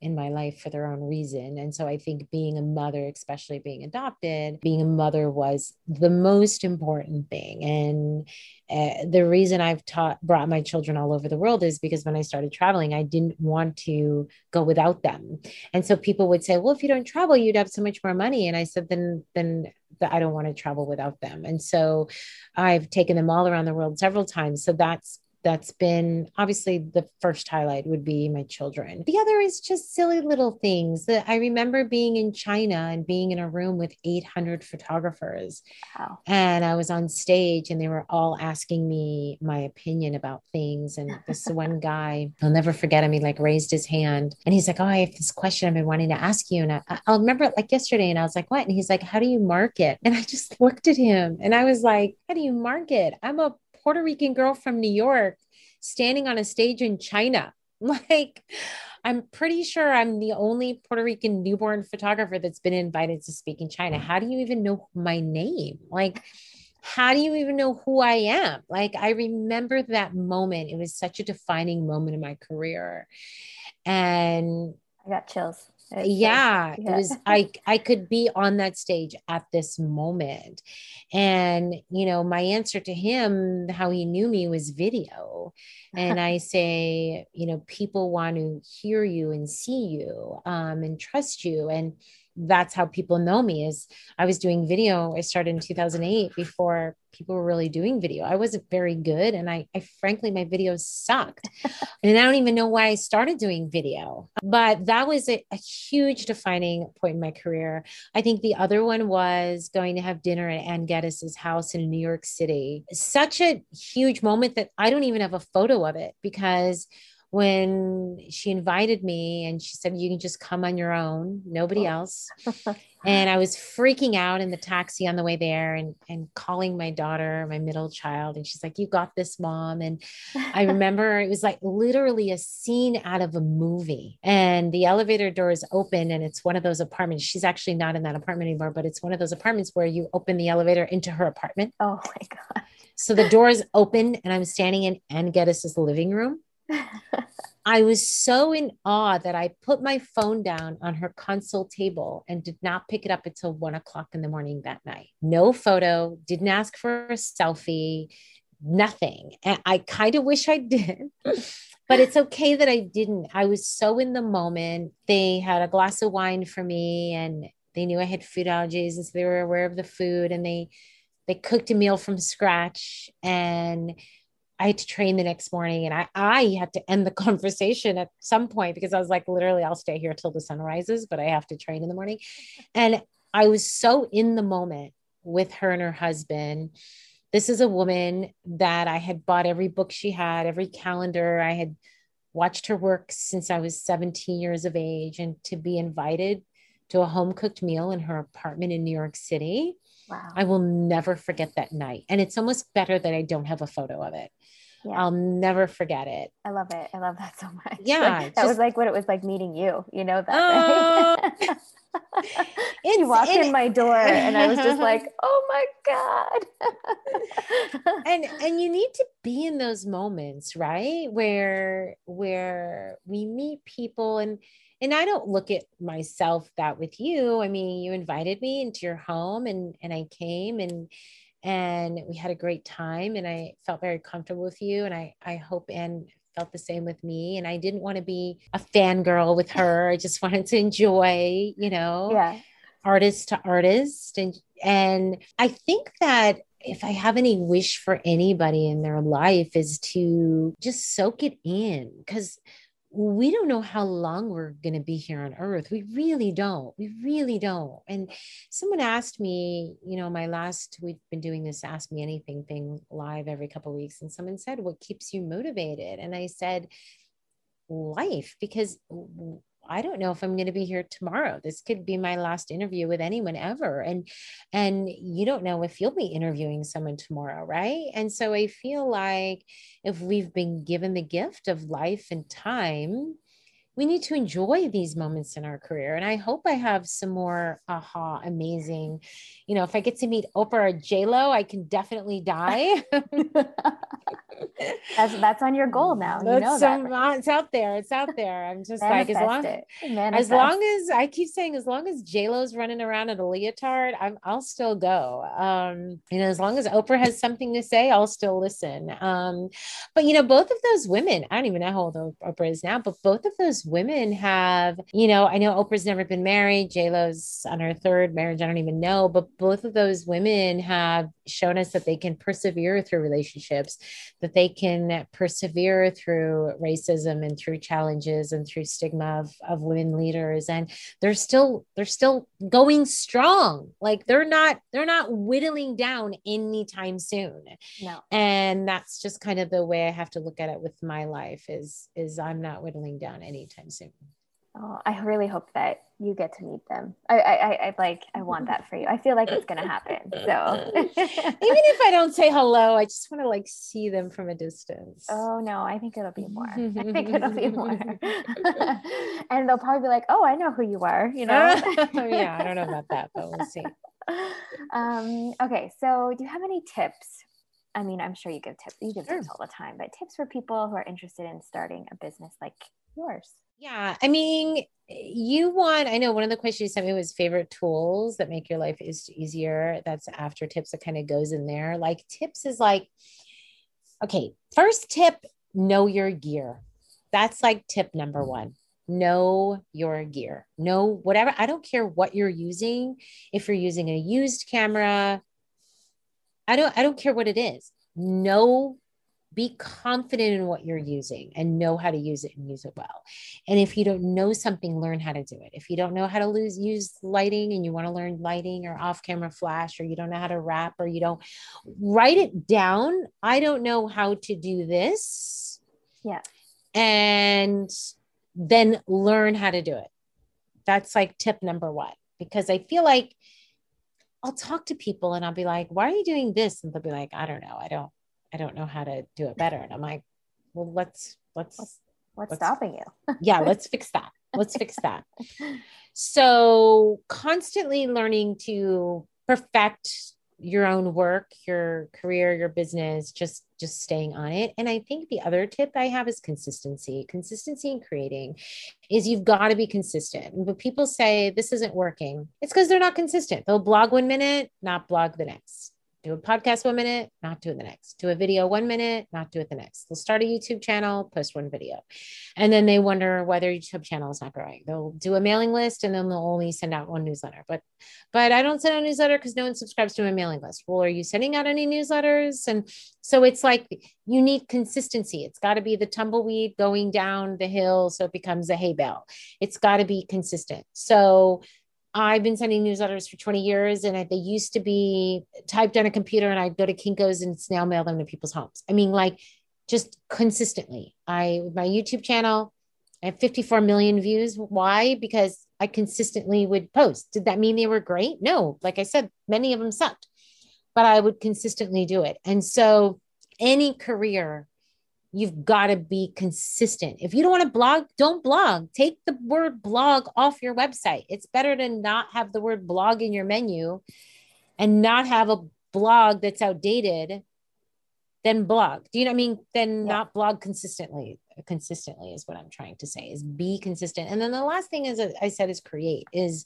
in my life for their own reason. And so I think being a mother, especially being adopted, being a mother was the most important thing. And uh, the reason I've taught, brought my children all over the world is because when I started traveling, I didn't want to go without them. And so people would say, well, if you don't travel, you'd have so much more money. And I said, then, then I don't want to travel without them. And so I've taken them all around the world several times. So that's that's been obviously the first highlight would be my children. The other is just silly little things that I remember being in China and being in a room with 800 photographers. Wow. And I was on stage and they were all asking me my opinion about things. And this one guy, I'll never forget him, he like raised his hand and he's like, Oh, I have this question I've been wanting to ask you. And I, I'll remember it like yesterday. And I was like, What? And he's like, How do you market? And I just looked at him and I was like, How do you market? I'm a Puerto Rican girl from New York standing on a stage in China. Like, I'm pretty sure I'm the only Puerto Rican newborn photographer that's been invited to speak in China. How do you even know my name? Like, how do you even know who I am? Like, I remember that moment. It was such a defining moment in my career. And I got chills yeah, yeah, it was I I could be on that stage at this moment. And you know, my answer to him how he knew me was video. And I say, you know, people want to hear you and see you um and trust you and that's how people know me is I was doing video. I started in 2008 before people were really doing video. I wasn't very good. And I, I frankly, my videos sucked. and I don't even know why I started doing video, but that was a, a huge defining point in my career. I think the other one was going to have dinner at Anne Geddes' house in New York City. Such a huge moment that I don't even have a photo of it because when she invited me and she said, You can just come on your own, nobody oh. else. and I was freaking out in the taxi on the way there and, and calling my daughter, my middle child. And she's like, You got this, mom. And I remember it was like literally a scene out of a movie. And the elevator door is open and it's one of those apartments. She's actually not in that apartment anymore, but it's one of those apartments where you open the elevator into her apartment. Oh my God. So the door is open and I'm standing in Anne Geddes' living room I was so in awe that I put my phone down on her console table and did not pick it up until one o'clock in the morning that night. No photo, didn't ask for a selfie, nothing. And I kind of wish I did. but it's okay that I didn't. I was so in the moment. They had a glass of wine for me and they knew I had food allergies and so they were aware of the food and they they cooked a meal from scratch and I had to train the next morning and I, I had to end the conversation at some point because I was like, literally, I'll stay here till the sun rises, but I have to train in the morning. And I was so in the moment with her and her husband. This is a woman that I had bought every book she had, every calendar. I had watched her work since I was 17 years of age. And to be invited to a home cooked meal in her apartment in New York City, wow. I will never forget that night. And it's almost better that I don't have a photo of it yeah. I'll never forget it. I love it. I love that so much. Yeah. that just, was like what it was like meeting you. You know that, uh, you walked in my door and I was just like, oh my God. and and you need to be in those moments, right? Where where we meet people and and I don't look at myself that with you. I mean, you invited me into your home and and I came and and we had a great time and I felt very comfortable with you and I I hope Anne felt the same with me and I didn't want to be a fangirl with her. I just wanted to enjoy, you know, yeah. artist to artist and and I think that if I have any wish for anybody in their life is to just soak it in because we don't know how long we're going to be here on earth. We really don't. We really don't. And someone asked me, you know, my last, we've been doing this Ask Me Anything thing live every couple weeks. And someone said, What keeps you motivated? And I said, Life, because I don't know if I'm going to be here tomorrow. This could be my last interview with anyone ever. And and you don't know if you'll be interviewing someone tomorrow, right? And so I feel like if we've been given the gift of life and time, we need to enjoy these moments in our career. And I hope I have some more aha, amazing. You know, if I get to meet Oprah or J Lo, I can definitely die. that's that's on your goal now. You that's know that. Right? It's out there. It's out there. I'm just Manifest like as long as long as I keep saying as long as J Lo's running around in a leotard, I'm I'll still go. Um, you know, as long as Oprah has something to say, I'll still listen. Um, but you know, both of those women, I don't even know how old Oprah is now, but both of those women have, you know, I know Oprah's never been married, J Lo's on her third marriage, I don't even know, but both of those women have shown us that they can persevere through relationships, that they can persevere through racism and through challenges and through stigma of, of women leaders. And they're still, they're still going strong. Like they're not, they're not whittling down anytime soon. No. And that's just kind of the way I have to look at it with my life is, is I'm not whittling down anytime soon. Oh, I really hope that you get to meet them. I, I, I like, I want that for you. I feel like it's gonna happen. So even if I don't say hello, I just want to like see them from a distance. Oh no, I think it'll be more. I think it'll be more. and they'll probably be like, "Oh, I know who you are." You know? yeah, I don't know about that, but we'll see. Um, okay, so do you have any tips? I mean, I'm sure you give tips. You give sure. tips all the time, but tips for people who are interested in starting a business like yours. Yeah. I mean, you want, I know one of the questions you sent me was favorite tools that make your life is easier. That's after tips that kind of goes in there. Like tips is like, okay, first tip, know your gear. That's like tip number one. Know your gear. Know whatever. I don't care what you're using. If you're using a used camera, I don't, I don't care what it is. Know be confident in what you're using and know how to use it and use it well. And if you don't know something, learn how to do it. If you don't know how to lose, use lighting and you want to learn lighting or off camera flash, or you don't know how to wrap, or you don't write it down. I don't know how to do this. Yeah. And then learn how to do it. That's like tip number one, because I feel like I'll talk to people and I'll be like, why are you doing this? And they'll be like, I don't know. I don't, I don't know how to do it better. And I'm like, well, let's, let's, what's, what's stopping you? yeah, let's fix that. Let's fix that. So constantly learning to perfect your own work, your career, your business, just just staying on it. And I think the other tip I have is consistency. Consistency in creating is you've got to be consistent. But people say this isn't working. It's because they're not consistent. They'll blog one minute, not blog the next do a podcast one minute, not do it the next. Do a video one minute, not do it the next. They'll start a YouTube channel, post one video. And then they wonder why their YouTube channel is not growing. They'll do a mailing list and then they'll only send out one newsletter. But but I don't send out a newsletter because no one subscribes to my mailing list. Well, are you sending out any newsletters? And so it's like you need consistency. It's got to be the tumbleweed going down the hill so it becomes a hay bale. It's got to be consistent. So I've been sending newsletters for 20 years and they used to be typed on a computer and I'd go to Kinko's and snail mail them to people's homes. I mean, like just consistently. I, my YouTube channel, I have 54 million views. Why? Because I consistently would post. Did that mean they were great? No. Like I said, many of them sucked, but I would consistently do it. And so any career You've got to be consistent. If you don't want to blog, don't blog. Take the word blog off your website. It's better to not have the word blog in your menu and not have a blog that's outdated than blog. Do you know what I mean? Then yeah. not blog consistently. Consistently is what I'm trying to say is be consistent. And then the last thing is I said is create is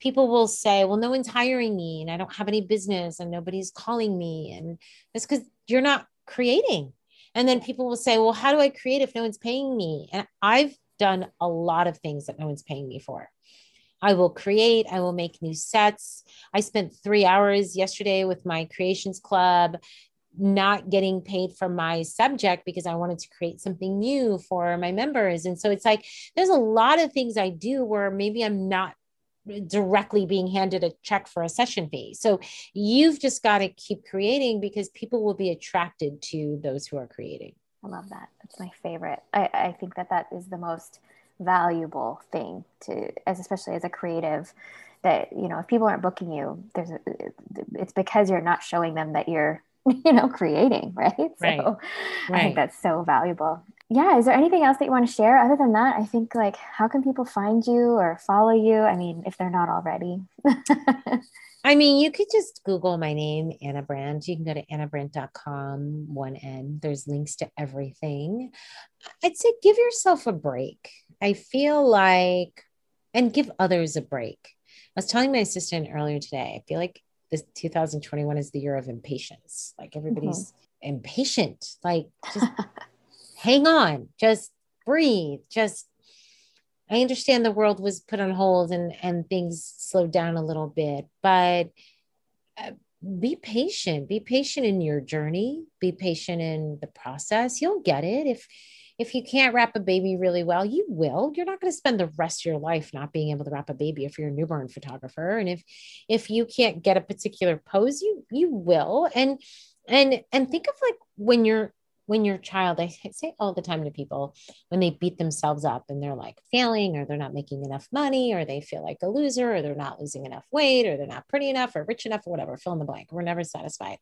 people will say, well, no one's hiring me and I don't have any business and nobody's calling me. And it's because you're not creating. And then people will say, well, how do I create if no one's paying me? And I've done a lot of things that no one's paying me for. I will create, I will make new sets. I spent three hours yesterday with my creations club, not getting paid for my subject because I wanted to create something new for my members. And so it's like there's a lot of things I do where maybe I'm not directly being handed a check for a session fee. So you've just got to keep creating because people will be attracted to those who are creating. I love that. That's my favorite. I, I think that that is the most valuable thing to, as especially as a creative, that you know if people aren't booking you, there's a, it's because you're not showing them that you're you know creating right. Right. So right. I think that's so valuable yeah is there anything else that you want to share? Other than that i think like how can people find you or follow you? I mean if they're not already. I mean you could just google my name ana brandt. You can go to anabrandt.com one n. There's links to everything. I'd say give yourself a break. I feel like and give others a break. I was telling my assistant earlier today i feel like this 2021 is the year of impatience. Like everybody's mm-hmm. impatient. Like just hang on, just breathe, just I understand the world was put on hold and and things slowed down a little bit, but uh, be patient. Be patient in your journey. Be patient in the process. You'll get it. If if you can't wrap a baby really well, you will. You're not going to spend the rest of your life not being able to wrap a baby if you're a newborn photographer. And if if you can't get a particular pose, you you will. And and and think of like when you're when your child, I say all the time to people when they beat themselves up and they're like failing or they're not making enough money or they feel like a loser or they're not losing enough weight or they're not pretty enough or rich enough or whatever, fill in the blank. We're never satisfied.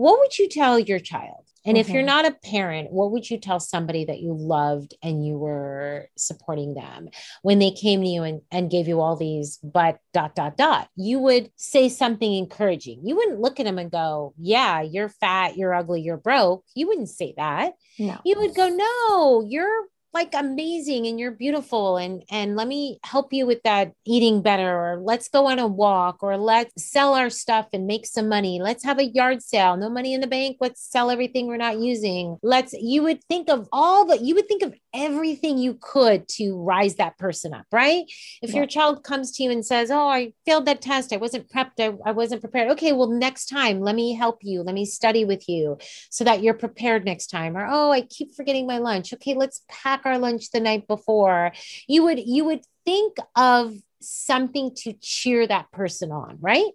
What would you tell your child? And mm-hmm. if you're mm-hmm. not a parent, what would you tell somebody that you loved and you were supporting them when they came to you and, and gave you all these, but dot, dot, dot? You would say something encouraging. You wouldn't look at them and go, Yeah, you're fat, you're ugly, you're broke. You wouldn't say that. No. You would go, No, you're like amazing and you're beautiful and and let me help you with that eating better or let's go on a walk or let's sell our stuff and make some money. Let's have a yard sale. No money in the bank. Let's sell everything we're not using. Let's you would think of all the you would think of everything you could to rise that person up right? If yeah. your child comes to you and says oh i failed that test. I wasn't prepped. I, I wasn't prepared. Okay well next time let me help you. Let me study with you so that you're prepared next time. Or oh i keep forgetting my lunch. Okay let's pack pack our lunch the night before you would you would think of something to cheer that person on right?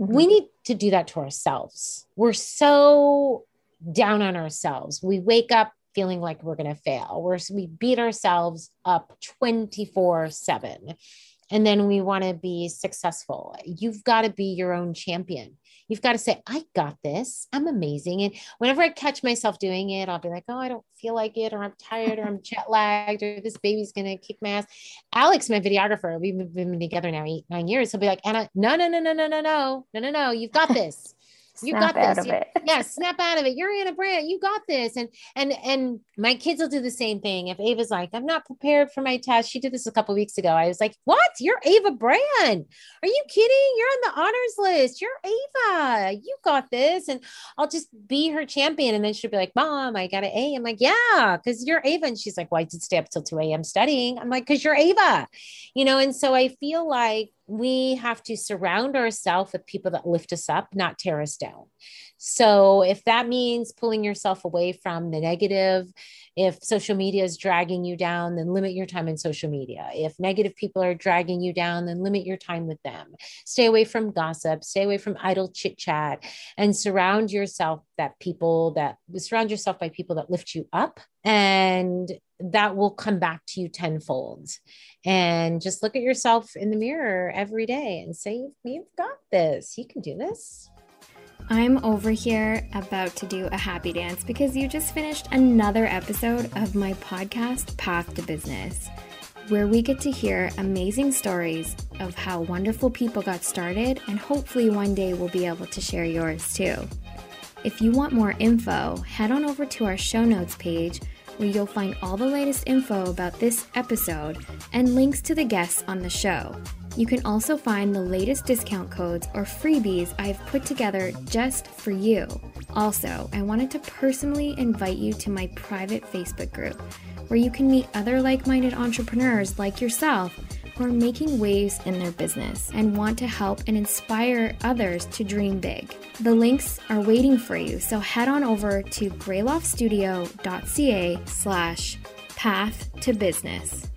Mm-hmm. we need to do that to ourselves. We're so down on ourselves. We wake up feeling like we're going to fail. We're, we beat ourselves up 24 7 and then we want to be successful you've got to be your own champion You've got to say, I got this. I'm amazing. And whenever I catch myself doing it, I'll be like, oh, I don't feel like it, or I'm tired, or I'm jet lagged, or this baby's going to kick my ass. Alex, my videographer, we've been together now eight, nine years. He'll be like, Ana, no, no, no, no, no, no, no, no, no, no. You've got this you snap got this. You, yeah, snap out of it. You're Ana Brandt. You got this. And and and my kids will do the same thing. If Ava's like, I'm not prepared for my test. She did this a couple weeks ago. I was like, What? You're Ava Brandt. Are you kidding? You're on the honors list. You're Ava. You got this. And I'll just be her champion. And then she'll be like, Mom, I got an A. I'm like, Yeah, because you're Ava. And she's like, Why well, did stay up till 2 a.m. studying? I'm like, because you're Ava. You know, and so I feel like we have to surround ourselves with people that lift us up, not tear us down. So if that means pulling yourself away from the negative, if social media is dragging you down, then limit your time in social media. If negative people are dragging you down, then limit your time with them. Stay away from gossip, stay away from idle chit chat, and surround yourself that people that surround yourself by people that lift you up and that will come back to you tenfold and just look at yourself in the mirror every day and say you've got this you can do this I'm over here about to do a happy dance because you just finished another episode of my podcast, Path to Business, where we get to hear amazing stories of how wonderful people got started, and hopefully one day we'll be able to share yours too. If you want more info, head on over to our show notes page where you'll find all the latest info about this episode and links to the guests on the show. You can also find the latest discount codes or freebies I've put together just for you. Also, I wanted to personally invite you to my private Facebook group where you can meet other like minded entrepreneurs like yourself who are making waves in their business and want to help and inspire others to dream big. The links are waiting for you, so head on over to greyloftstudio.ca slash path to business.